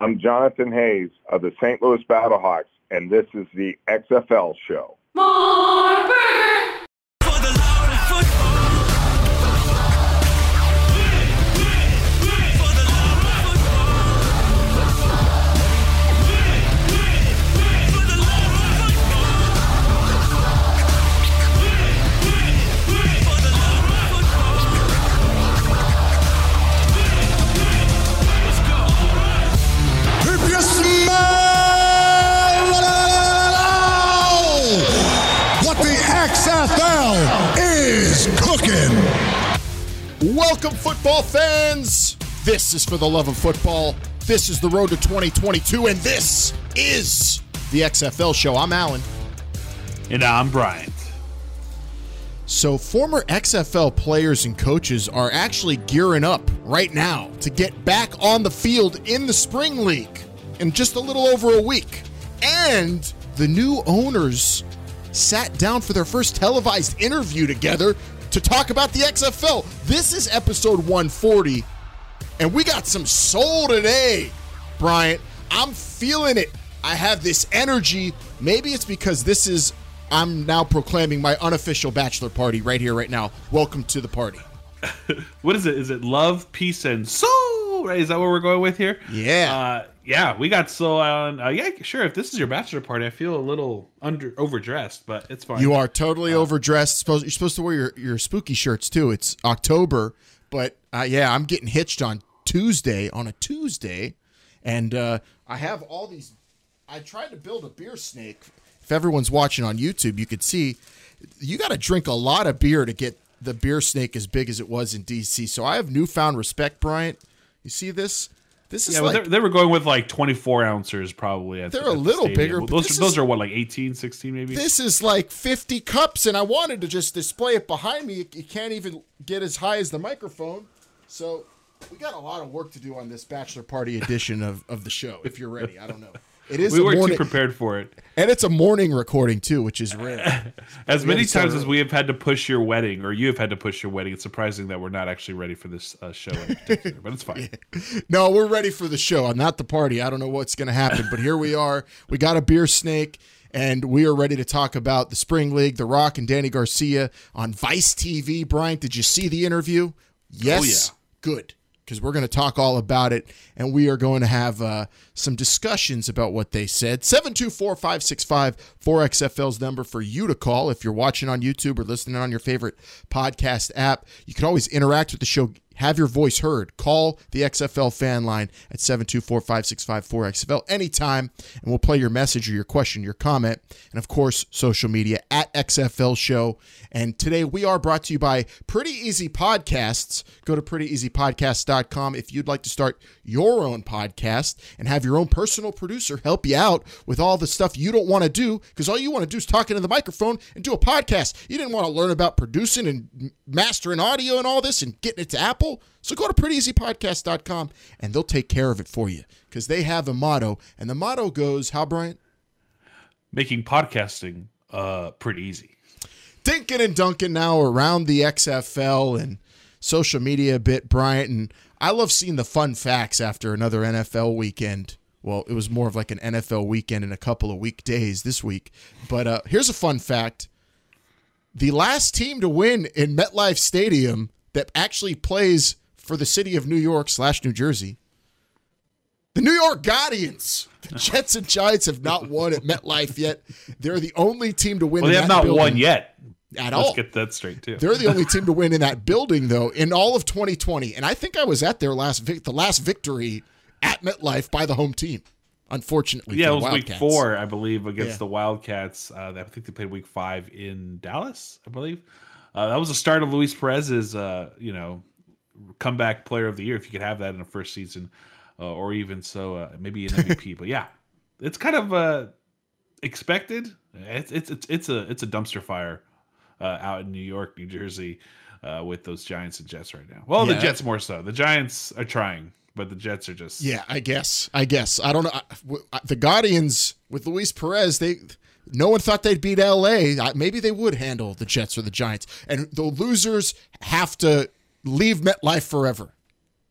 I'm Jonathan Hayes of the St. Louis Battlehawks, and this is the XFL show. More This is for the love of football. This is the road to 2022, and this is the XFL show. I'm Alan. And I'm Bryant. So, former XFL players and coaches are actually gearing up right now to get back on the field in the Spring League in just a little over a week. And the new owners sat down for their first televised interview together to talk about the XFL. This is episode 140, and we got some soul today, Bryant. I'm feeling it. I have this energy. Maybe it's because this is I'm now proclaiming my unofficial bachelor party right here, right now. Welcome to the party. What is it? Is it love, peace, and soul? Right? Is that what we're going with here? Yeah. Uh, yeah, we got soul on. Uh, yeah, sure. If this is your bachelor party, I feel a little under overdressed, but it's fine. You are totally overdressed. Supposed you're supposed to wear your, your spooky shirts too. It's October, but uh, yeah, I'm getting hitched on Tuesday on a Tuesday, and uh, I have all these. I tried to build a beer snake. If everyone's watching on YouTube, you could see you got to drink a lot of beer to get the beer snake as big as it was in DC. So I have newfound respect, Bryant. You see this? This is Yeah, like they they were going with like 24 ounces probably. At, They're at a little stadium. bigger, but Those, those is- are what, like 18, 16 maybe? this is like 50 cups and i wanted to just display it behind me you can't even get as high as the microphone so we got a lot of work to do on this bachelor party edition of, of the show if you're ready. I don't know. It is we weren't morning too prepared for it. and it's a morning recording too which is rare. As We many had to start times as we have had to push your wedding, or you have had to push your wedding, it's surprising that we're not actually ready for this uh, show in particular, but it's fine. no we're ready for the show. Not the party. I don't know what's going to happen but here we are. We got a beer snake and we are ready to talk about the spring league the rock and dany garcia on vice tv bryant did you see the interview? Yes. yeah. good because we're going to talk all about it and we are going to have uh, some discussions about what they said. 724-565-4xfl's number for you to call if you're watching on youtube or listening on your favorite podcast app. You can always interact with the show have your voice heard. Call the XFL fan line at 724-565-4XFL anytime, and we'll play your message or your question, your comment, and of course, social media at XFL Show. And today we are brought to you by Pretty Easy Podcasts. Go to prettyeasypodcast.com if you'd like to start your own podcast and have your own personal producer help you out with all the stuff you don't want to do because all you want to do is talk into the microphone and do a podcast. You didn't want to learn about producing and mastering audio and all this and getting it to Apple. So go to prettyeasypodcast.com and they'll take care of it for you because they have a motto. And the motto goes, how, Bryant? Making podcasting uh, pretty easy. Dinkin and Duncan now around the XFL and social media a bit, Bryant. And I love seeing the fun facts after another NFL weekend. Well, it was more of like an NFL weekend and a couple of weekdays this week. But uh, here's a fun fact the last team to win in MetLife Stadium that actually plays for the city of New York slash New Jersey. The New York Guardians. The Jets and Giants have not won at MetLife yet. They're the only team to win. Well, in they have that not building won yet. at Let's all. get that straight too. They're the only team to win in that building, though, in all of 2020. And I think I was at their last vic- the last victory at MetLife by the home team. Unfortunately, yeah, it was the week four, I believe, against Yeah. the Wildcats. Uh, I think they played week five in Dallas, I believe. Uh, that was the start of Luis Perez's, uh, you know, comeback player of the year. If you could have that in the first season, uh, or even so, uh, maybe an MVP. but yeah, it's kind of uh, expected. It's it's it's it's a it's a dumpster fire uh, out in New York, New Jersey, uh, with those Giants and Jets right now. Well, Yeah. the Jets more so. The Giants are trying, but the Jets are just Yeah, I guess. I guess. I don't know. I- The Guardians with Luis Perez, they no one thought they'd beat LA. Maybe they would handle the Jets or the Giants. And the losers have to leave MetLife forever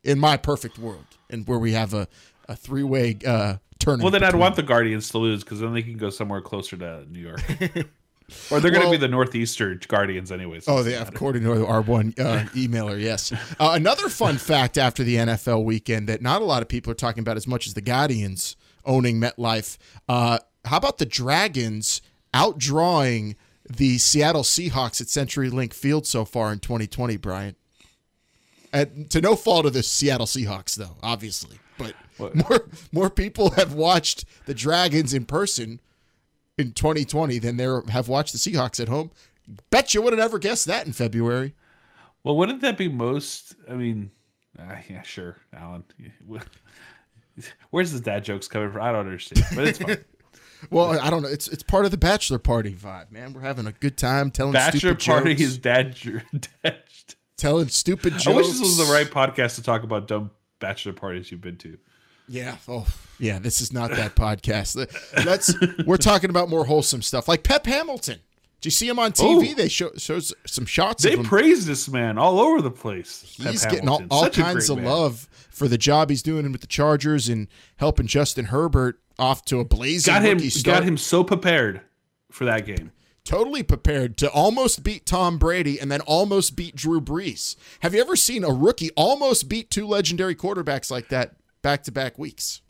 in my perfect world and where we have a a three way uh, tournament. Well, then I'd want the Guardians to lose because then they can go somewhere closer to New York. or they're going to be the Northeastern Guardians anyways. Oh, they, matter. according to our one uh, emailer, yes. Uh, another fun fact after the NFL weekend that not a lot of people are talking about as much as the Guardians owning MetLife. Uh, how about the Dragons outdrawing the Seattle Seahawks at CenturyLink Field so far in 2020, Brian? At, to no fault of the Seattle Seahawks, though, obviously. But more more people have watched the Dragons in person in 2020 than there have watched the Seahawks at home. Bet you would have never guessed that in February. Well, wouldn't that be most? I mean, uh, yeah, sure, Alan. Where's the dad jokes coming from? I don't understand, but it's fine. Well, I don't know. It's it's part of the bachelor party vibe, man. We're having a good time telling Bachelor party jokes, is dad. dad telling stupid jokes. I wish this was the right podcast to talk about dumb bachelor parties you've been to. Yeah. Oh, yeah. This is not that podcast. Let's. We're talking about more wholesome stuff, like Pep Hamilton. Do you see him on TV? Oh. They show shows some shots They of him. praise this man all over the place. Pep He's getting all, all kinds of man. love for the job he's doing with the Chargers and helping Justin Herbert off to a blazing Got him. Got him so prepared for that game. totally prepared to almost beat Tom Brady and then almost beat Drew Brees. Have you ever seen a rookie almost beat two legendary quarterbacks like that back to back weeks?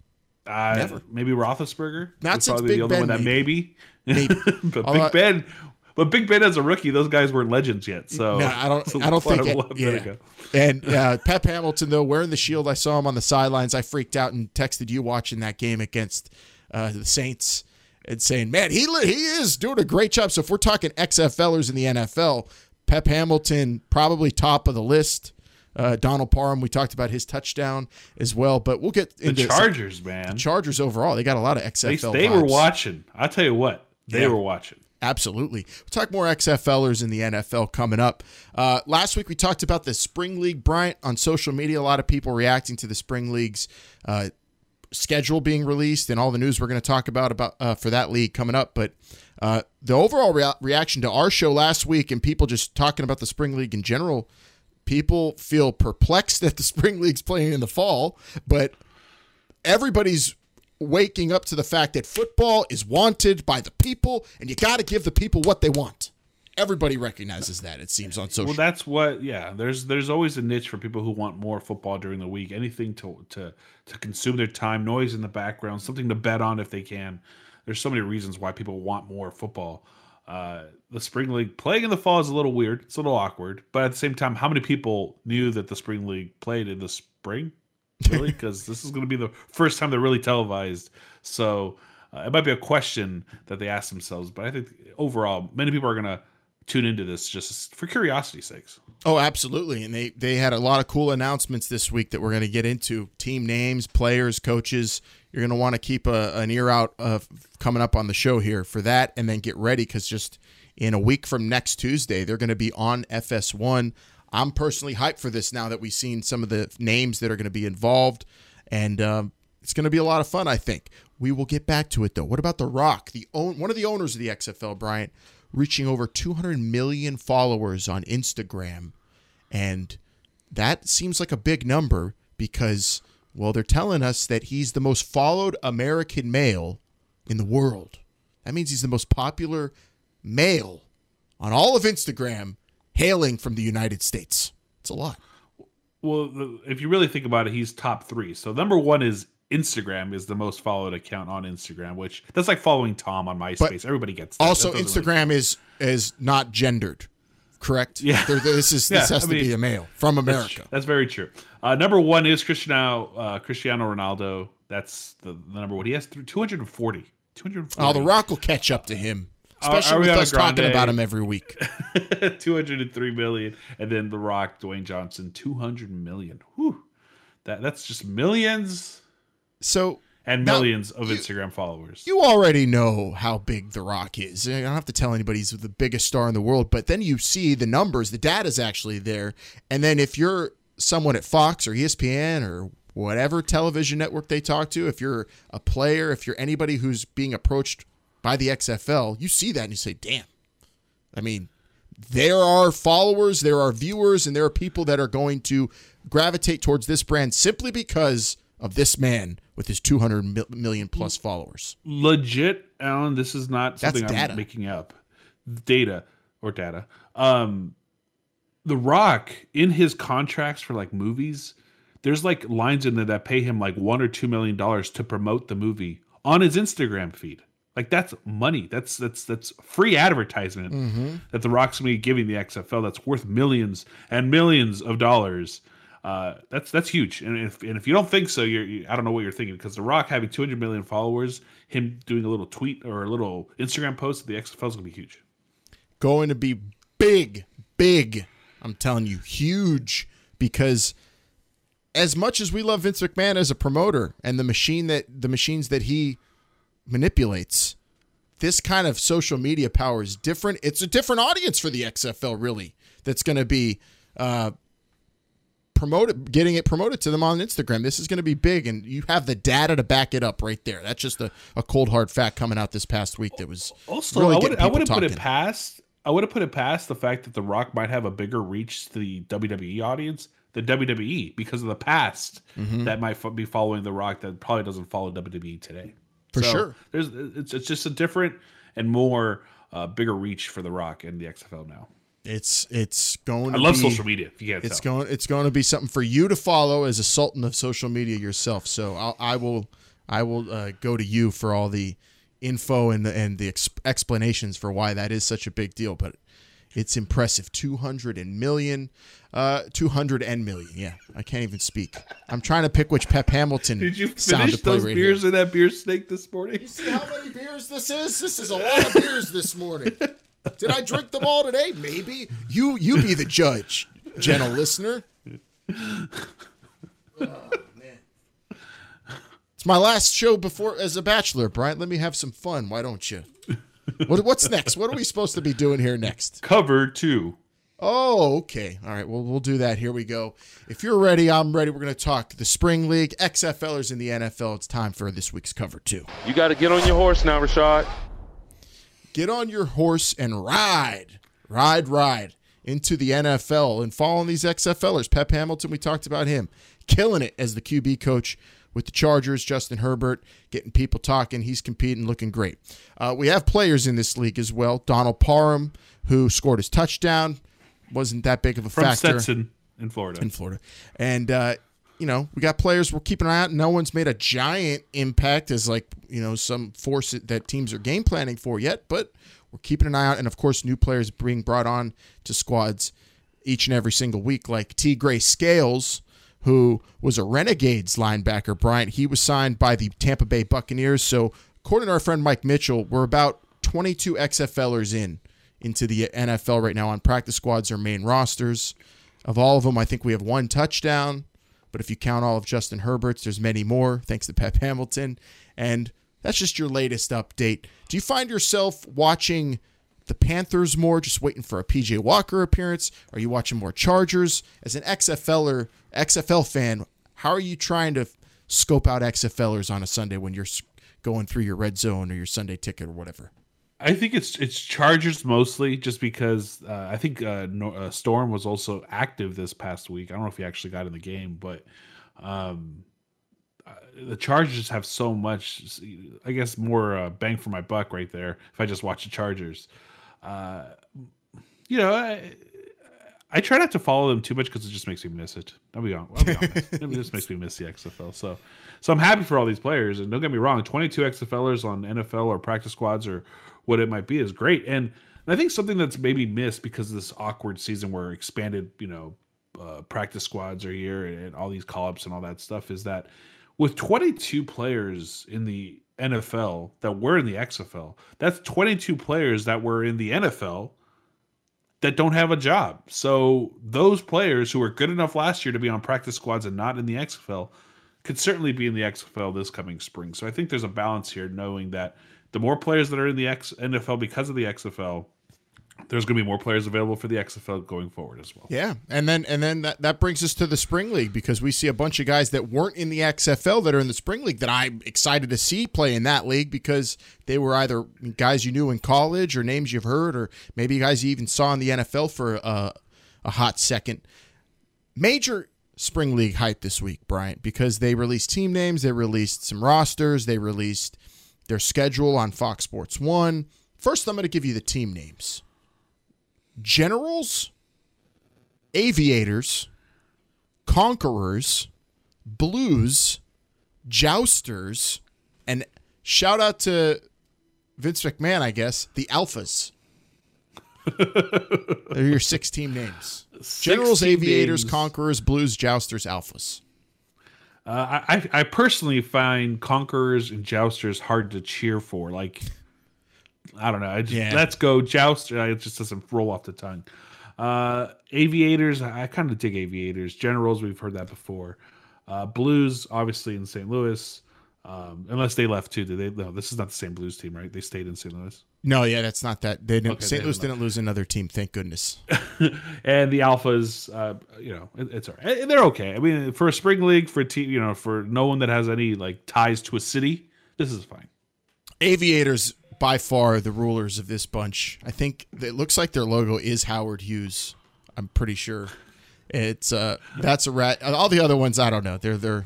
Uh, Never. Maybe Roethlisberger. Not since probably Big the only Ben, one that maybe. Maybe. but Although Big Ben. But Big Ben as a rookie, those guys weren't legends yet. So No, I don't. I don't think. It, yeah. And uh, Pep Hamilton though wearing the shield, I saw him on the sidelines. I freaked out and texted you watching that game against uh, the Saints and saying, "Man, he he is doing a great job." So if we're talking XFLers in the NFL, Pep Hamilton probably top of the list. Uh, Donald Parham, we talked about his touchdown as well, but we'll get The into some- Chargers, man. Chargers overall. They got a lot of They, XFL. they were watching. I'll tell you what. They Yeah. were watching. Absolutely. We'll talk more XFLers in the NFL coming up. Uh, last week we talked about the Spring League, Bryant, on social media. A lot of people reacting to the Spring League's uh, schedule being released and all the news we're going to talk about about uh, for that league coming up. But uh, the overall rea- reaction to our show last week and people just talking about the Spring League in general, people feel perplexed that the Spring League's playing in the fall, but everybody's waking up to the fact that football is wanted by the people and you got to give the people what they want. Everybody recognizes that it seems on social Well, that's what. Yeah, there's there's always a niche for people who want more football during the week. Anything to to to consume their time, noise in the background, something to bet on if they can. There's so many reasons why people want more football. Uh, the spring league playing in the fall is a little weird. It's a little awkward, but at the same time, how many people knew that the spring league played in the spring? Really, because this is going to be the first time they're really televised. So uh, it might be a question that they ask themselves. But I think overall, many people are going to tune into this just for curiosity's sakes. Oh, absolutely. And they they had a lot of cool announcements this week that we're going to get into. Team names, players, coaches. You're going to want to keep a, an ear out of coming up on the show here for that and then get ready cuz just in a week from next Tuesday, they're going to be on FS1. I'm personally hyped for this now that we've seen some of the names that are going to be involved and um, it's going to be a lot of fun, I think. We will get back to it though. What about The Rock, the own, one of the owners of the XFL, Bryant, reaching over 200 million followers on Instagram. And that seems like a big number because, well, they're telling us that he's the most followed American male in the world. That means he's the most popular male on all of Instagram hailing from the United States. It's a lot. Well, if you really think about it, he's top three. So number one is Instagram is the most followed account on Instagram, which that's like following Tom on MySpace. Everybody gets that. Also, That doesn't really- Instagram is is not gendered, correct? Yeah. There- this is this Yeah, has I to be a male from America. that's very true. Uh, number one is Cristiano uh, Cristiano Ronaldo. That's the, the number one. He has 240. 240. Oh, The Rock will catch up to him, especially are we with on a us talking about him every week. 203 million. And then The Rock, Dwayne Johnson, 200 million. Whew. That, that's just millions So and Now, millions of you- Instagram followers. you already know how big The Rock is. I don't have to tell anybody he's the biggest star in the world, but then you see the numbers, the data's actually there. And then if you're someone at Fox or ESPN or whatever television network they talk to, if you're a player, if you're anybody who's being approached by the XFL, you see that and you say, damn. I mean, there are followers, there are viewers, and there are people that are going to gravitate towards this brand simply because of this man with his 200 million plus followers. legit, Alan. This is not That's something data. I'm making up. Data or data. Um, The Rock in his contracts for like movies, there's like lines in there that pay him like one or two million dollars to promote the movie on his Instagram feed. Like that's money. That's that's that's free advertisement that The Rock's gonna be giving the XFL. That's worth millions and millions of dollars. Uh, that's that's huge. And if and if you don't think so, you're you, I don't know what you're thinking because The Rock having 200 million followers, him doing a little tweet or a little Instagram post the XFL is gonna be huge. going to be big, big. I'm telling you, huge. Because as much as we love Vince McMahon as a promoter and the machine that the machines that he manipulates, this kind of social media power is different. It's a different audience for the XFL, really. That's going to be uh, promoted, getting it promoted to them on Instagram. This is going to be big, and you have the data to back it up right there. That's just a, a cold hard fact coming out this past week. That was Also, really I would I would have put it past I would have put it past the fact that The Rock might have a bigger reach to the WWE audience than WWE because of the past Mm-hmm. that might be following The Rock that probably doesn't follow WWE today. For So sure. there's it's it's just a different and more uh, bigger reach for The Rock and the XFL now. It's it's going. I to love be, social media. If you can't It's tell. going. It's going to be something for you to follow as a sultan of social media yourself. So I'll, I will. I will uh, go to you for all the info and the and the ex- explanations for why that is such a big deal. But it's impressive. Two hundred and million. Uh, two hundred and million. Yeah, I can't even speak. I'm trying to pick which Pep Hamilton Did you sound finish to play those right beers here. in that beer snake this morning? You See how many beers this is? This is a lot of beers this morning. Did I drink them all today? Maybe. You you be the judge, gentle listener. Oh, man. It's my last show before as a bachelor, Brian. Let me have some fun. Why don't you? What, what's next? What are we supposed to be doing here next? Cover two. Oh, okay. All right. Well, we'll do that. Here we go. If you're ready, I'm ready. We're going to talk the Spring League, XFLers in the NFL. It's time for this week's cover two. You got to get on your horse now, Rashad. get on your horse and ride, ride, ride into the NFL and following these XFLers. Pep Hamilton, we talked about him, killing it as the QB coach with the Chargers. Justin Herbert getting people talking. He's competing, looking great. Uh, we have players in this league as well. Donald Parham, who scored his touchdown, wasn't that big of a From factor Stetson in Florida. in Florida. And uh, you know, we got players we're keeping an eye out. No one's made a giant impact as like, you know, some force that teams are game planning for yet, but we're keeping an eye out and of course new players being brought on to squads each and every single week like Tegray Scales who was a Renegades linebacker, Bryant. He was signed by the Tampa Bay Buccaneers. So, according to our friend Mike Mitchell, we're about 22 XFLers in into the NFL right now on practice squads or main rosters. Of all of them, I think we have one touchdown. But if you count all of Justin Herbert's, there's many more, thanks to Pep Hamilton. And that's just your latest update. Do you find yourself watching the Panthers more, just waiting for a PJ Walker appearance? Are you watching more Chargers? As an XFLer, XFL fan, how are you trying to scope out XFLers on a Sunday when you're going through your red zone or your Sunday ticket or whatever? I think it's it's Chargers mostly, just because uh, I think uh, no, uh, Storm was also active this past week. I don't know if he actually got in the game, but um, uh, the Chargers have so much, I guess, more uh, bang for my buck right there. If I just watch the Chargers, uh, you know, I, I try not to follow them too much because it just makes me miss it. I'll be, hon- I'll be honest, it just makes me miss the XFL. So, so I'm happy for all these players. And don't get me wrong, 22 XFLers on NFL or practice squads or what it might be is great. And I think something that's maybe missed because of this awkward season where expanded, you know, uh, practice squads are here and all these call ups and all that stuff is that with 22 players in the NFL that were in the XFL, that's 22 players that were in the NFL that don't have a job. So those players who were good enough last year to be on practice squads and not in the XFL could certainly be in the XFL this coming spring. So I think there's a balance here, knowing that the more players that are in the X- NFL because of the XFL, there's going to be more players available for the XFL going forward as well. Yeah, and then and then that, that brings us to the spring league because we see a bunch of guys that weren't in the XFL that are in the spring league that I'm excited to see play in that league because they were either guys you knew in college or names you've heard or maybe guys you even saw in the NFL for a, a hot second. Major spring league hype this week, Bryant, because they released team names, they released some rosters, they released their schedule on Fox Sports 1. First, I'm going to give you the team names. Generals, Aviators, Conquerors, Blues, Jousters, and shout out to Vince McMahon, I guess, the Alphas. They're your six team names. Generals, team Aviators, names. Conquerors, Blues, Jousters, Alphas. Uh, I I personally find conquerors and jousters hard to cheer for. Like, I don't know. I just, Yeah. Let's go jouster. It just doesn't roll off the tongue. Uh, aviators. I, kind of dig aviators. Generals. We've heard that before. Uh, Blues, obviously in St. Louis. Um, unless they left too. Did they? No, this is not the same Blues team, right? They stayed in St. Louis. No, yeah, that's not that. They didn't, Okay, St. they Louis didn't lose another team, thank goodness. and the alphas, uh, you know, it, it's all right. They're okay. I mean, for a spring league, for a team, you know, for no one that has any like ties to a city, this is fine. Aviators by far the rulers of this bunch. I think it looks like their logo is Howard Hughes. I'm pretty sure it's uh that's a rat. All the other ones I don't know. They're they're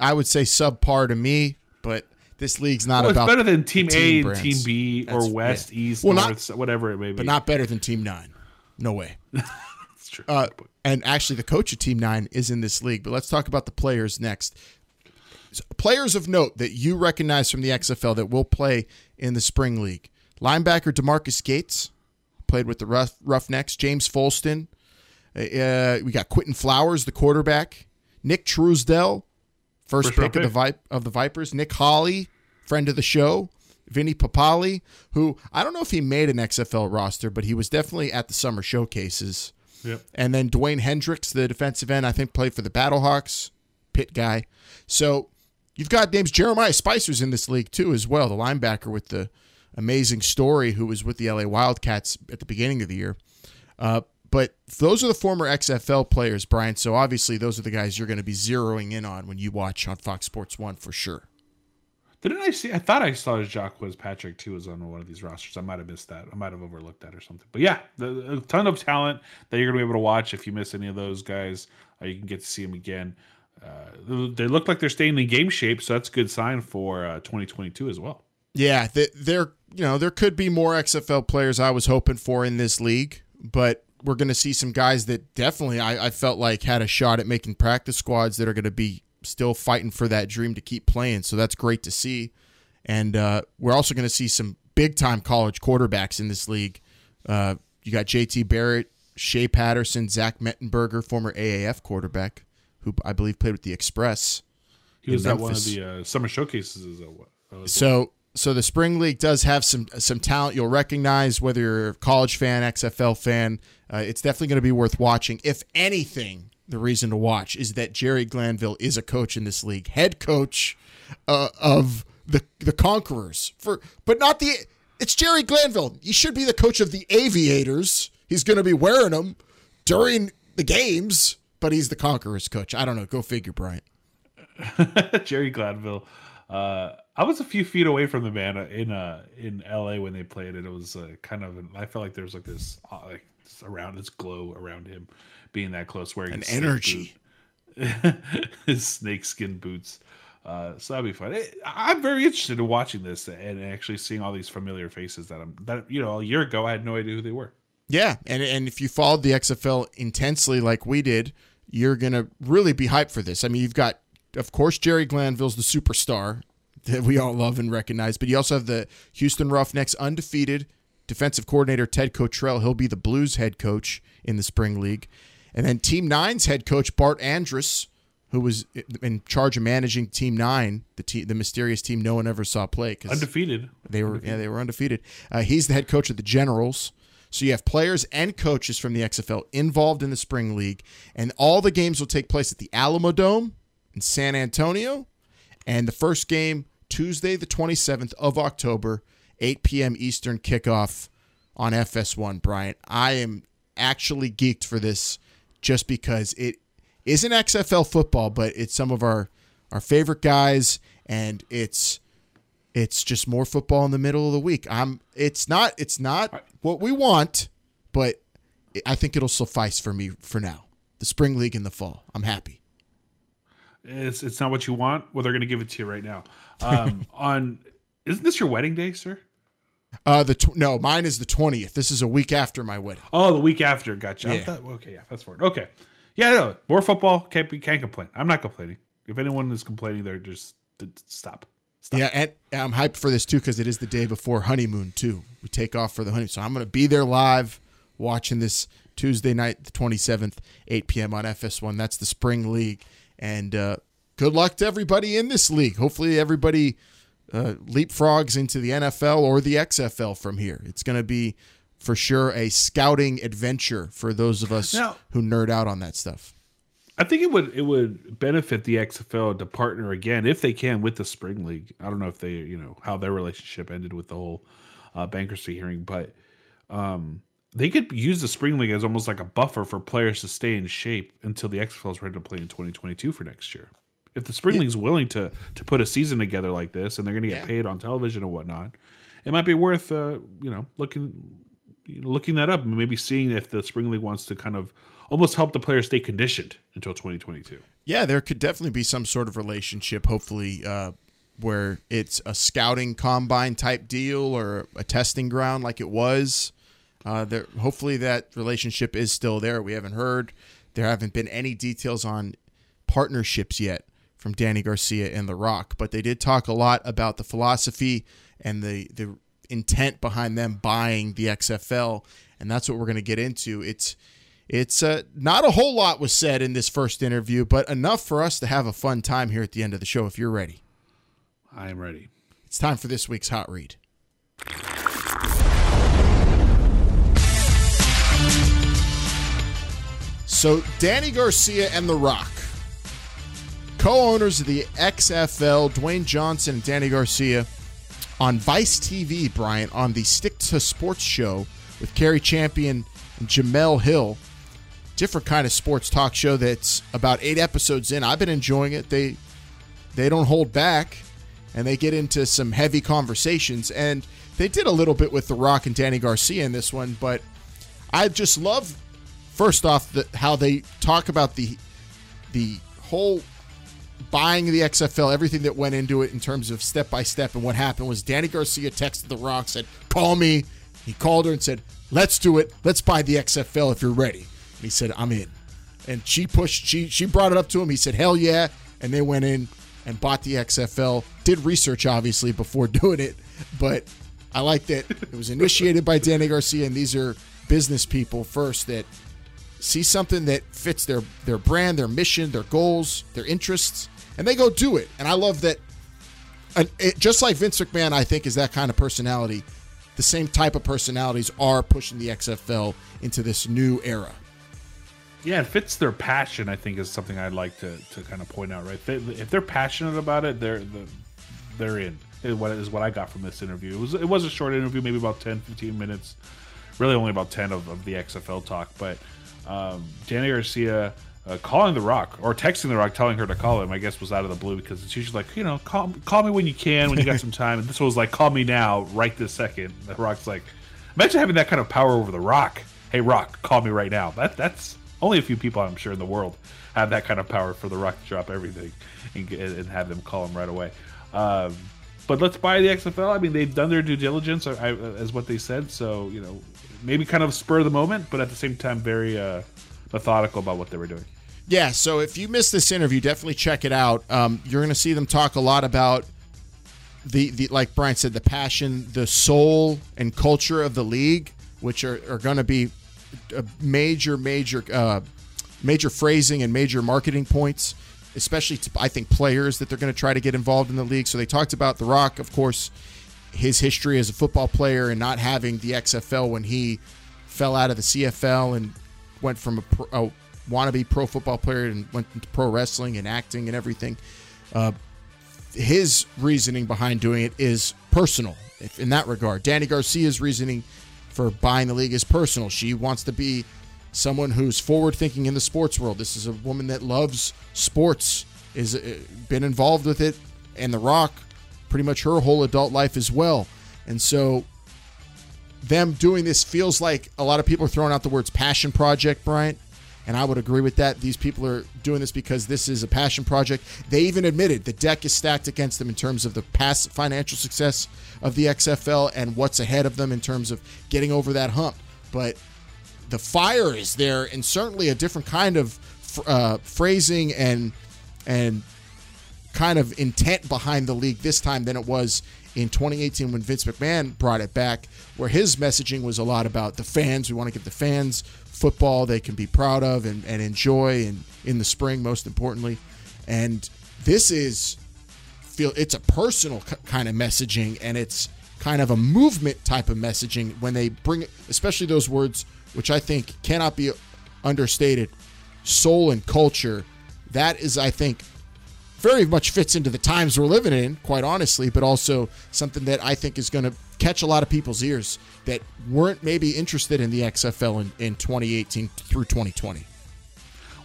I would say subpar to me, but this league's not Well, it's about better than Team team A, and. Team B, That's- or West, yeah. East, Well, not- North, whatever it may be. but not better than Team Nine. No way. That's true. Uh, and actually, the coach of Team Nine is in this league. But let's talk about the players next. So, players of note that you recognize from the XFL that will play in the spring league: linebacker DeMarquis Gates played with the Rough, Roughnecks. James Folston. Uh, we got Quinton Flowers, the quarterback. Nick Truesdell, first, First pick round of the Vi- of the Vipers. Nick Hawley, friend of the show. Vinny Papale, who I don't know if he made an XFL roster, but he was definitely at the summer showcases. Yep. And then Dwayne Hendricks, the defensive end, I think played for the Battlehawks, pit guy. So you've got names. Jeremiah Spicer's in this league too, as well, the linebacker with the amazing story who was with the LA Wildcats at the beginning of the year. Uh, but those are the former XFL players, Brian. So obviously, those are the guys you're going to be zeroing in on when you watch on Fox Sports One for sure. Didn't I see? I thought I saw Jacques Patrick too was on one of these rosters. I might have missed that. I might have overlooked that or something. But yeah, a ton of talent that you're going to be able to watch. If you miss any of those guys, uh, you can get to see them again. Uh, they look like they're staying in game shape, so that's a good sign for uh, 2022 as well. Yeah, th- there you know there could be more XFL players I was hoping for in this league, but we're going to see some guys that definitely I, I felt like had a shot at making practice squads that are going to be still fighting for that dream to keep playing. So that's great to see, and uh, we're also going to see some big time college quarterbacks in this league. Uh, you got J.T. Barrett, Shea Patterson, Zach Mettenberger, former AAF quarterback, who I believe played with the Express. He was at one of the uh, summer showcases. Is that what? So so the spring league does have some some talent you'll recognize whether you're a college fan, XFL fan. Uh, it's definitely going to be worth watching. If anything, the reason to watch is that Jerry Glanville is a coach in this league, head coach uh, of the the Conquerors. For but not the it's Jerry Glanville. He should be the coach of the Aviators. He's going to be wearing them during the games, but he's the Conquerors coach. I don't know. Go figure, Bryant. Jerry Glanville. Uh, I was a few feet away from the man in uh in LA when they played it. It was uh, kind of I felt like there was like this uh, like this around this glow around him being that close, wearing An energy. his snakeskin boots. Uh, so that'd be fun. Eh, I'm very interested in watching this and actually seeing all these familiar faces that I'm that you know a year ago I had no idea who they were. Yeah, and and if you followed the XFL intensely like we did, you're gonna really be hyped for this. I mean, you've got, of course, Jerry Glanville's the superstar that we all love and recognize, but you also have the Houston Roughnecks undefeated defensive coordinator Ted Cottrell. He'll be the Blues head coach in the spring league, and then Team Nine's head coach Bart Andrus, who was in charge of managing Team Nine, the te- the mysterious team no one ever saw play because Undefeated. they were yeah they were undefeated. Uh, he's the head coach of the Generals. So you have players and coaches from the XFL involved in the spring league, and all the games will take place at the Alamodome in San Antonio, and the first game Tuesday the 27th of October, 8 p.m. Eastern kickoff on FS1. Bryant, I am actually geeked for this just because it isn't XFL football, but it's some of our our favorite guys, and it's it's just more football in the middle of the week. I'm it's not it's not what we want, but I think it'll suffice for me for now. the spring league in the fall. I'm happy. It's it's not what you want. Well, they're going to give it to you right now. Um, on isn't this your wedding day, sir? Uh, the tw- no, mine is the twentieth. This is a week after my wedding. Oh, the week after. Gotcha. Yeah. thought- okay, yeah, that's forward. Okay, yeah, no, more football. Can't be can't complain. I'm not complaining. If anyone is complaining, they're just stop. Stop. Yeah, and I'm hyped for this too because it is the day before honeymoon too. We take off for the honeymoon, so I'm going to be there live watching this Tuesday night, the 27th, 8 p.m. on FS1. That's the spring league, and uh, good luck to everybody in this league. Hopefully, everybody uh, leapfrogs into the NFL or the XFL from here. It's going to be for sure a scouting adventure for those of us Now- who nerd out on that stuff. I think it would it would benefit the XFL to partner again if they can with the spring league. I don't know if they you know how their relationship ended with the whole uh, bankruptcy hearing, but um, they could use the spring league as almost like a buffer for players to stay in shape until the XFL is ready to play in 2022 for next year. If the spring league's willing to to put a season together like this and they're going to get Yeah. paid on television and whatnot, it might be worth uh, you know looking looking that up and maybe seeing if the spring league wants to kind of almost help the players stay conditioned until 2022. Yeah, there could definitely be some sort of relationship, hopefully, uh, where it's a scouting combine type deal or a testing ground like it was. Uh, there, hopefully, that relationship is still there. We haven't heard. There haven't been any details on partnerships yet from Dany Garcia and The Rock, but they did talk a lot about the philosophy and the the intent behind them buying the XFL, and that's what we're going to get into. It's it's uh, not a whole lot was said in this first interview, but enough for us to have a fun time here at the end of the show. If you're ready, I am ready. it's time for this week's hot read. So, Dany Garcia and The Rock, co owners of the XFL, Dwayne Johnson and Dany Garcia, on Vice TV, Bryant, on the Stick to Sports show with Cari Champion and Jemele Hill. Different kind of sports talk show that's about eight episodes in. I've been enjoying it. They they don't hold back and they get into some heavy conversations. And they did a little bit with The Rock and Dany Garcia in this one, but I just love first off the, how they talk about the the whole buying the XFL, everything that went into it in terms of step by step. And what happened was Dany Garcia texted The Rock, said, "Call me." He called her and said, "Let's do it. Let's buy the XFL if you're ready." He said, "I'm in." And she pushed. She she brought it up to him. He said, "Hell yeah!" And they went in and bought the XFL. Did research obviously before doing it, but I like that it was initiated by Dany Garcia, and these are business people first that see something that fits their their brand, their mission, their goals, their interests, and they go do it. And I love that. And it, just like Vince McMahon, I think is that kind of personality. The same type of personalities are pushing the XFL into this new era. Yeah, it fits their passion. I think is something I'd like to, to kind of point out. Right, If they- if they're passionate about it, they're they're in. Is what is what I got from this interview. It was it was a short interview, maybe about 10, 15 minutes. Really, only about ten of, of the XFL talk. But um, Dany Garcia uh, calling the Rock or texting the Rock, telling her to call him. I guess was out of the blue because it's usually like you know call call me when you can when you got some time. And this was like call me now, right this second. The Rock's like, imagine having that kind of power over the Rock. Hey Rock, call me right now. That that's only a few people I'm sure in the world have that kind of power for the Rock to drop everything and, and have them call him right away. Um, but let's buy the XFL. I mean, they've done their due diligence, I, as what they said. So you know, maybe kind of spur of the moment, but at the same time, very uh, methodical about what they were doing. Yeah, so if you missed this interview, definitely check it out. Um, you're going to see them talk a lot about the, the like Brian said, the passion, the soul, and culture of the league, which are, are going to be major, major, uh, major phrasing and major marketing points, especially to, I think players that they're going to try to get involved in the league. So they talked about The Rock, of course, his history as a football player and not having the XFL when he fell out of the CFL and went from a, pro, a wannabe pro football player and went into pro wrestling and acting and everything. Uh, his reasoning behind doing it is personal in that regard. Dany Garcia's reasoning for buying the league is personal. She wants to be someone who's forward thinking in the sports world. This is a woman that loves sports, is uh, been involved with it, and The Rock pretty much her whole adult life as well. And so them doing this feels like a lot of people are throwing out the words passion project, Bryant. And I would agree with that. These people are doing this because this is a passion project. They even admitted the deck is stacked against them in terms of the past financial success of the XFL and what's ahead of them in terms of getting over that hump. But the fire is there, and certainly a different kind of uh, phrasing and and kind of intent behind the league this time than it was in 2018 when Vince McMahon brought it back, where his messaging was a lot about the fans. We want to give the fans football they can be proud of and, and enjoy, and in the spring, most importantly. And this is feel it's a personal kind of messaging, and it's kind of a movement type of messaging when they bring, especially those words, which I think cannot be understated, soul and culture. That is, I think, very much fits into the times we're living in, quite honestly, but also something that I think is going to catch a lot of people's ears that weren't maybe interested in the XFL in, in 2018 through 2020.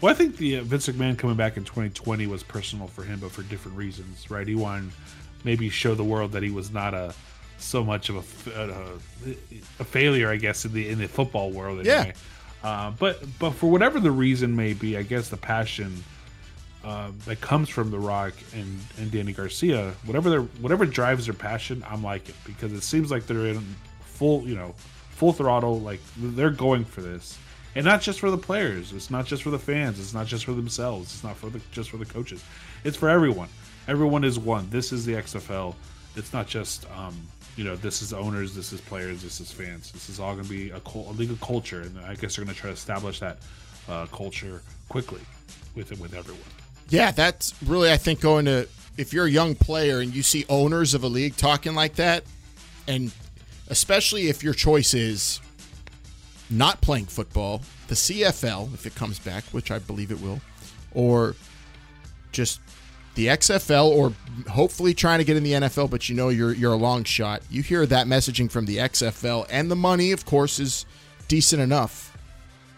Well, I think the uh, Vince McMahon coming back in 2020 was personal for him, but for different reasons, right? He wanted maybe show the world that he was not a so much of a, a, a failure, I guess, in the in the football world. Anyway. Yeah. Uh, but but for whatever the reason may be, I guess the passion uh, that comes from The Rock and, and Dany Garcia, whatever their whatever drives their passion, I'm like it because it seems like they're in full, you know, full throttle. Like they're going for this, and not just for the players. It's not just for the fans. It's not just for themselves. It's not for the just for the coaches. It's for everyone. Everyone is one. This is the XFL. It's not just um, you know this is owners, this is players, this is fans. This is all going to be a, a league of culture, and I guess they're going to try to establish that uh, culture quickly with with everyone. Yeah, that's really, I think, going to, if you're a young player and you see owners of a league talking like that, and especially if your choice is not playing football, the CFL, if it comes back, which I believe it will, or just the XFL, or hopefully trying to get in the NFL, but you know you're you're a long shot. You hear that messaging from the XFL, and the money, of course, is decent enough.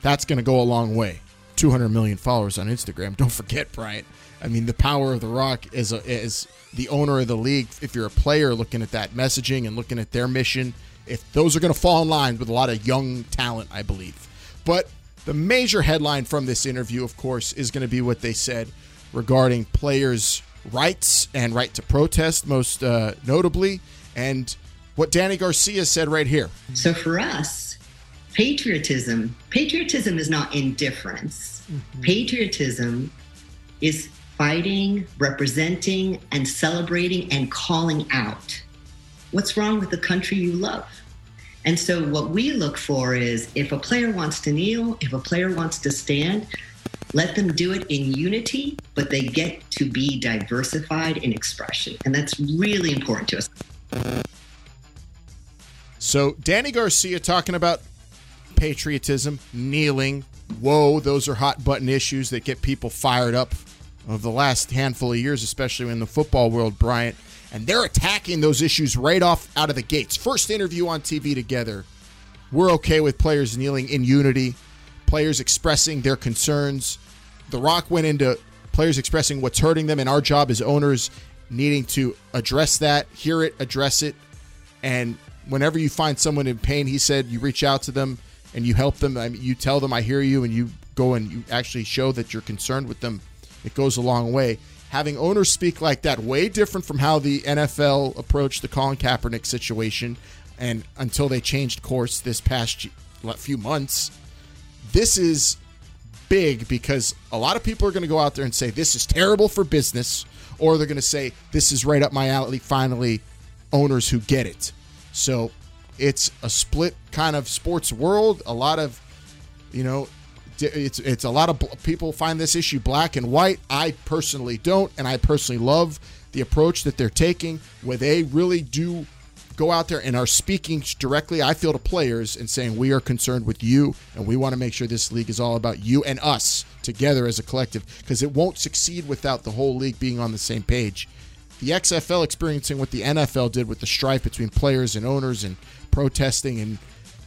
That's going to go a long way. 200 million followers on Instagram. Don't forget, Bryant. I mean, the power of The Rock as, a, as the owner of the league, if you're a player looking at that messaging and looking at their mission, if those are going to fall in line with a lot of young talent, I believe. But the major headline from this interview, of course, is going to be what they said regarding players' rights and right to protest, most uh, notably, and what Dany Garcia said right here. So for us, patriotism patriotism is not indifference. Mm-hmm. patriotism is fighting representing and celebrating and calling out what's wrong with the country you love. And so what we look for is if a player wants to kneel if a player wants to stand let them do it in unity but they get to be diversified in expression. And that's really important to us. So Dany Garcia talking about patriotism, kneeling. Whoa, those are hot button issues that get people fired up of the last handful of years, especially in the football world, Bryant. And they're attacking those issues right off out of the gates. First interview on TV together. We're okay with players kneeling in unity, players expressing their concerns. The Rock went into players expressing what's hurting them, and our job as owners needing to address that, hear it, address it. And whenever you find someone in pain, he said you reach out to them and you help them. I mean, you tell them I hear you, and you go and you actually show that you're concerned with them. It goes a long way. Having owners speak like that, way different from how the NFL approached the Colin Kaepernick situation, and until they changed course this past few months, this is big because a lot of people are going to go out there and say this is terrible for business, or they're going to say this is right up my alley. Finally, owners who get it. So it's a split kind of sports world. A lot of, you know, it's it's a lot of people find this issue black and white. I personally don't, and I personally love the approach that they're taking, where they really do go out there and are speaking directly. I feel to players and saying we are concerned with you, and we want to make sure this league is all about you and us together as a collective, because it won't succeed without the whole league being on the same page. The XFL experiencing what the NFL did with the strife between players and owners and protesting and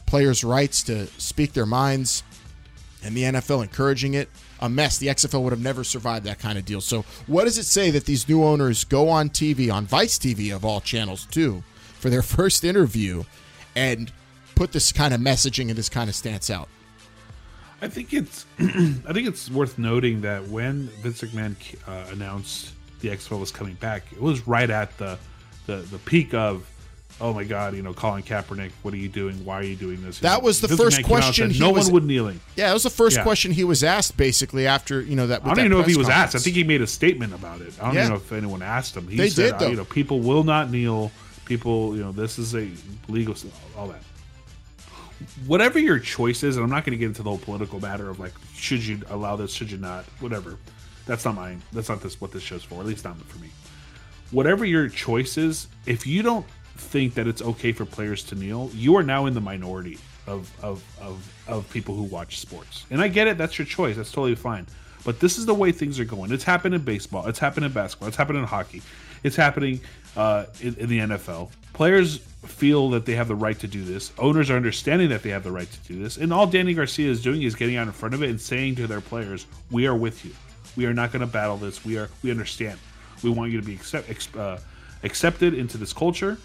players' rights to speak their minds, and the NFL encouraging it. A mess. The XFL would have never survived that kind of deal. So, what does it say that these new owners go on TV, on Vice TV of all channels, too, for their first interview and put this kind of messaging and this kind of stance out? I think it's I think it's worth noting that when Vince McMahon uh, announced the XFL was coming back, it was right at the the, the peak of oh my god, you know, Colin Kaepernick, what are you doing? Why are you doing this? That was the first McMahon came out and question said, no was- one would kneeling. Yeah, it was the first Yeah. question he was asked basically after you know that. I don't even know if he was asked. I think he made a statement about it. I don't Yeah. even know if anyone asked him. He They said, did, though. you know, people will not kneel. People, you know, this is a legal, all that. Whatever your choice is, and I'm not going to get into the whole political matter of like, should you allow this, should you not, whatever. That's not mine. That's not this what this show's for. At least not for me. Whatever your choice is, if you don't think that it's okay for players to kneel, you are now in the minority of of of, of people who watch sports. And I get it. That's your choice. That's totally fine. But this is the way things are going. It's happened in baseball. It's happened in basketball. It's happened in hockey. It's happening uh, in, in the NFL. Players feel that they have the right to do this. Owners are understanding that they have the right to do this. And all Dany Garcia is doing is getting out in front of it and saying to their players, "We are with you. We are not going to battle this. We are. We understand. We want you to be accept, uh, accepted into this culture.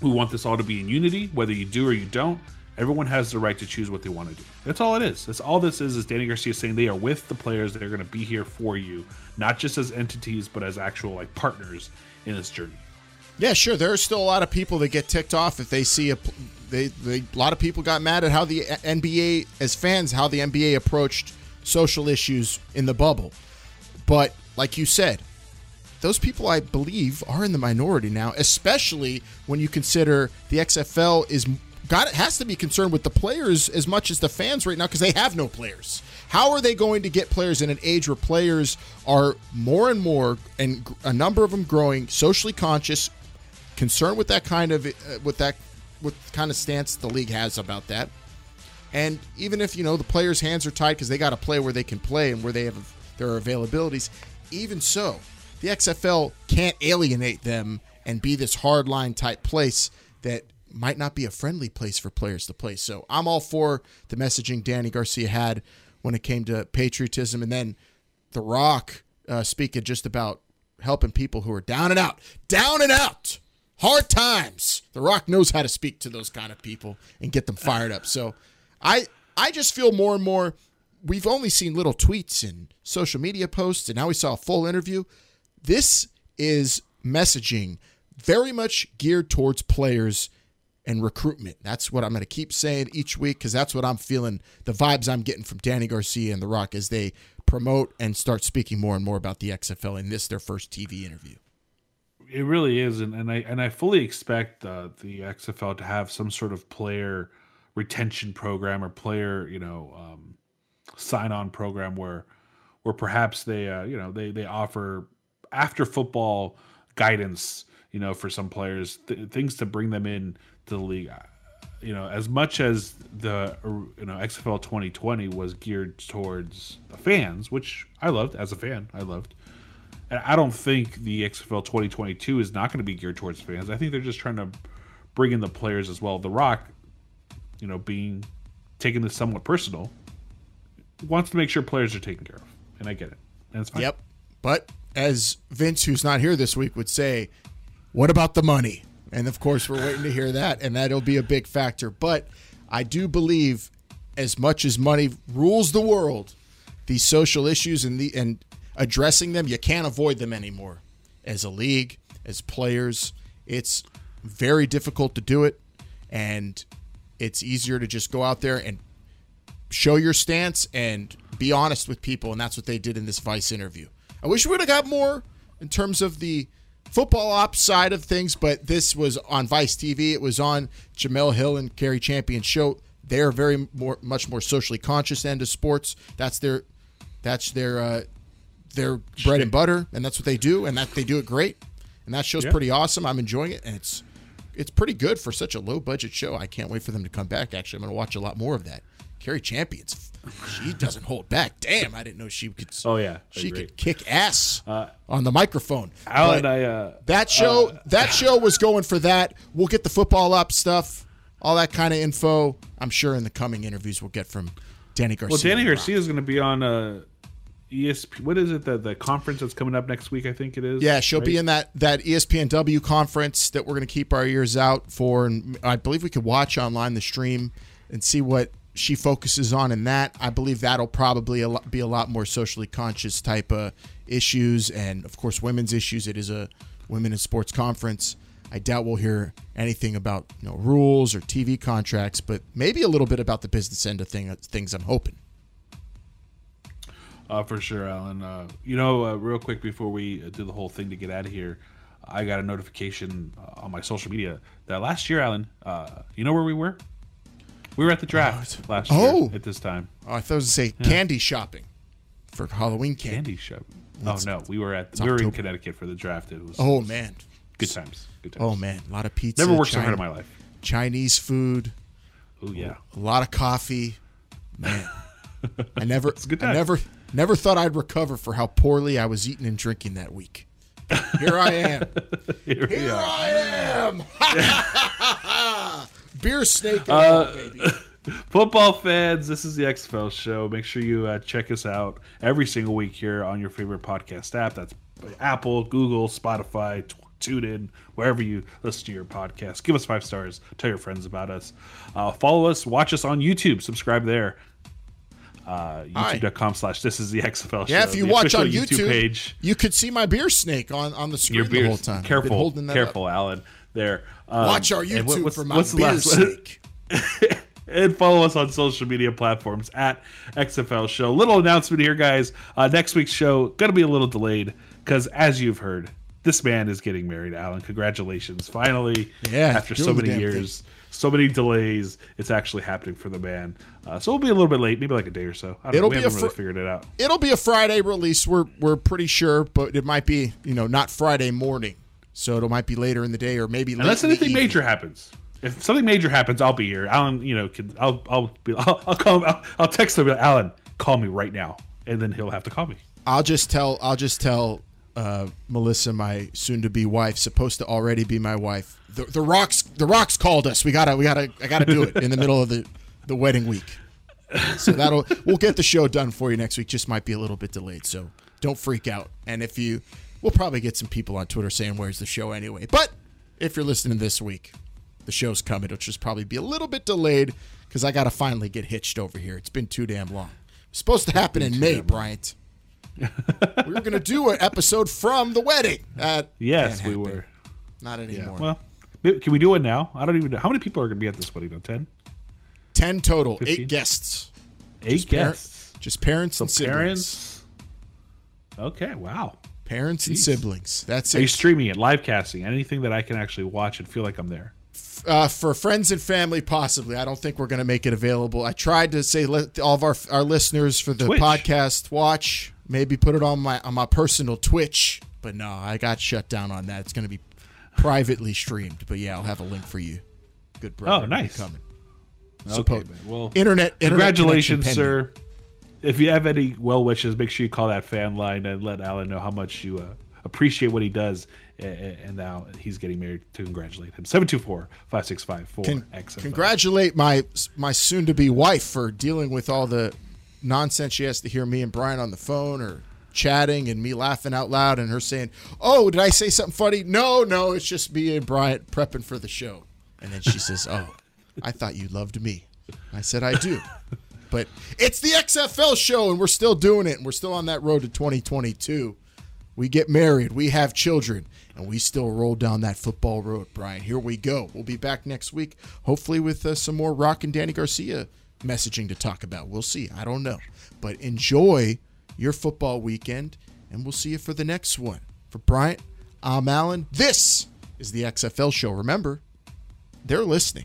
We want this all to be in unity, whether you do or you don't. Everyone has the right to choose what they want to do. That's all it is. That's all this is. Is Dany Garcia saying they are with the players They're going to be here for you, not just as entities, but as actual like partners in this journey. Yeah, sure. There are still a lot of people that get ticked off if they see a. They, they a lot of people got mad at how the NBA as fans how the NBA approached social issues in the bubble, but like you said, those people I believe are in the minority now, especially when you consider the XFL is got has to be concerned with the players as much as the fans right now because they have no players. How are they going to get players in an age where players are more and more and a number of them growing socially conscious, concerned with that kind of uh, with that with kind of stance the league has about that. And even if you know the players' hands are tied because they got to play where they can play and where they have their availabilities, even so, the XFL can't alienate them and be this hardline type place that might not be a friendly place for players to play. So I'm all for the messaging Dany Garcia had when it came to patriotism, and then The Rock uh, speaking just about helping people who are down and out, down and out, hard times. The Rock knows how to speak to those kind of people and get them fired up. So I I just feel more and more. We've only seen little tweets and social media posts, and now we saw a full interview. This is messaging very much geared towards players and recruitment. That's what I'm going to keep saying each week because that's what I'm feeling. The vibes I'm getting from Dany Garcia and The Rock as they promote and start speaking more and more about the XFL in this their first TV interview. It really is, and, and I and I fully expect uh, the XFL to have some sort of player retention program or player, you know, um, sign on program where where perhaps they uh, you know they they offer after football guidance, you know, for some players, th- things to bring them in to the league. You know, as much as the you know XFL 2020 was geared towards the fans, which I loved as a fan, I loved. And I don't think the XFL 2022 is not going to be geared towards fans. I think they're just trying to bring in the players as well. The Rock, you know, being taking this somewhat personal, wants to make sure players are taken care of, and I get it, and it's fine. Yep. But as Vince, who's not here this week, would say, what about the money? And of course, we're waiting to hear that, and that'll be a big factor. But I do believe, as much as money rules the world, these social issues and the and addressing them, you can't avoid them anymore. As a league, as players, it's very difficult to do it, and it's easier to just go out there and show your stance and be honest with people, and that's what they did in this Vice interview. I wish we would have got more in terms of the football ops side of things, but this was on Vice TV. It was on Jemele Hill and Cari Champion show. They're very more, much more socially conscious end of sports. That's their, that's their, uh, their bread and butter, and that's what they do, and that they do it great. And that show's Yeah. pretty awesome. I'm enjoying it, and it's, it's pretty good for such a low budget show. I can't wait for them to come back. Actually, I'm going to watch a lot more of that. Cari Champions, she doesn't hold back. Damn, I didn't know she could. Oh yeah, she great. could kick ass on the microphone. Al But I. Uh, that show, that show was going for that. We'll get the football up stuff, all that kind of info. I'm sure in the coming interviews we'll get from Dany Garcia. well, Dany Garcia is going to be on uh, ESP. What is it? The the conference that's coming up next week. I think it is. Yeah, she'll be in that that ESPNW conference that we're going to keep our ears out for, and I believe we could watch online the stream and see what she focuses on in that. I believe that'll probably a lot, be a lot more socially conscious type of issues, and of course, women's issues. It is a women in sports conference. I doubt we'll hear anything about you know rules or TV contracts, but maybe a little bit about the business end of thing, things. I'm hoping. Uh, for sure, Alan. Uh, you know, uh, real quick before we do the whole thing to get out of here, I got a notification uh, on my social media that last year, Alan, uh, you know where we were? We were at the draft last Oh. year at this time. Oh, I thought it was to say candy shopping for Halloween candy. Candy shop. Oh no, we were at we were in Connecticut for the draft. It was Oh man. good times. Good times. Oh man, a lot of pizza. Never worked so hard in my life. Chinese food, Oh yeah. a lot of coffee. Man, I never, good I never, never thought I'd recover for how poorly I was eating and drinking that week. Here I am. Here Here. I am. Beer snake. Uh, baby. Football fans, this is the XFL show. Make sure you uh, check us out every single week here on your favorite podcast app. That's Apple, Google, Spotify, t- TuneIn, wherever you listen to your podcast. Give us five stars. Tell your friends about us. Uh, follow us. Watch us on YouTube. Subscribe there. Uh, YouTube.com slash This is the XFL show. Yeah, if you the watch on YouTube, page. you could see my beer snake on on the screen Your the beer. whole time. Careful, holding that careful, up. Alan. There. Um, Watch our YouTube what- what's- for my what's beer last- snake. and follow us on social media platforms at XFL Show. Little announcement here, guys. Uh, next week's show gonna be a little delayed because, as you've heard, this man is getting married. Alan, congratulations! Finally, Yeah, after so many years, so many delays, it's actually happening for the man. Uh, so we'll be a little bit late, maybe like a day or so. I don't It'll know. We be a haven't really fr- figured it out. It'll be a Friday release. We're we're pretty sure, but it might be you know not Friday morning, so it might be later in the day or maybe Unless in the anything major happens. If something major happens, I'll be here. Alan, you know, can, I'll I'll be I'll, I'll call I'll, I'll text him. Alan, call me right now, and then he'll have to call me. I'll just tell I'll just tell uh, Melissa, my soon-to-be wife, supposed to already be my wife. The, the rocks the rocks called us. We gotta we gotta I gotta do it in the middle of the the wedding week. So that'll we'll get the show done for you next week. Just might be a little bit delayed, so don't freak out. And if you, we'll probably get some people on Twitter saying where's the show anyway. But if you're listening this week, the show's coming. It'll just probably be a little bit delayed because I gotta finally get hitched over here. It's been too damn long. It's supposed to happen in May, Bryant. We were gonna do an episode from the wedding. That Yes, we were. Not anymore. Well, can we do it now? I don't even know how many people are going to be at this wedding. Though ten, Ten total, 15? eight guests. eight Par- guests. just parents and siblings. Parents. Okay. Wow. Parents and siblings. That's Are you streaming it, live casting, anything that I can actually watch and feel like I'm there? Uh, for friends and family, possibly. I don't think we're going to make it available. I tried to say let all of our our listeners for the Twitch. podcast watch. Maybe put it on my on my personal Twitch, but no, I got shut down on that. It's going to be privately streamed. But yeah, I'll have a link for you. Good brother. Oh, nice. Coming. Okay, Suppo- man. Well, Internet. internet congratulations, connection pending. sir. If you have any well wishes, make sure you call that fan line and let Alan know how much you uh, appreciate what he does. a- a- And now he's getting married to congratulate him. 724 565 Con- 4XFL. congratulate my my soon to be wife for dealing with all the nonsense she has to hear me and Brian on the phone or chatting and me laughing out loud and her saying, "Oh, did I say something funny?" No, no, it's just me and Brian prepping for the show. And then she says, "Oh, I thought you loved me." I said, "I do." But it's the XFL show and we're still doing it and we're still on that road to 2022. We get married, we have children, and we still roll down that football road, Brian. Here we go. We'll be back next week, hopefully with uh, some more Rock and Dany Garcia messaging to talk about. We'll see. I don't know. But enjoy your football weekend, and we'll see you for the next one. For Bryant, I'm Alan. This is the XFL show. Remember, they're listening.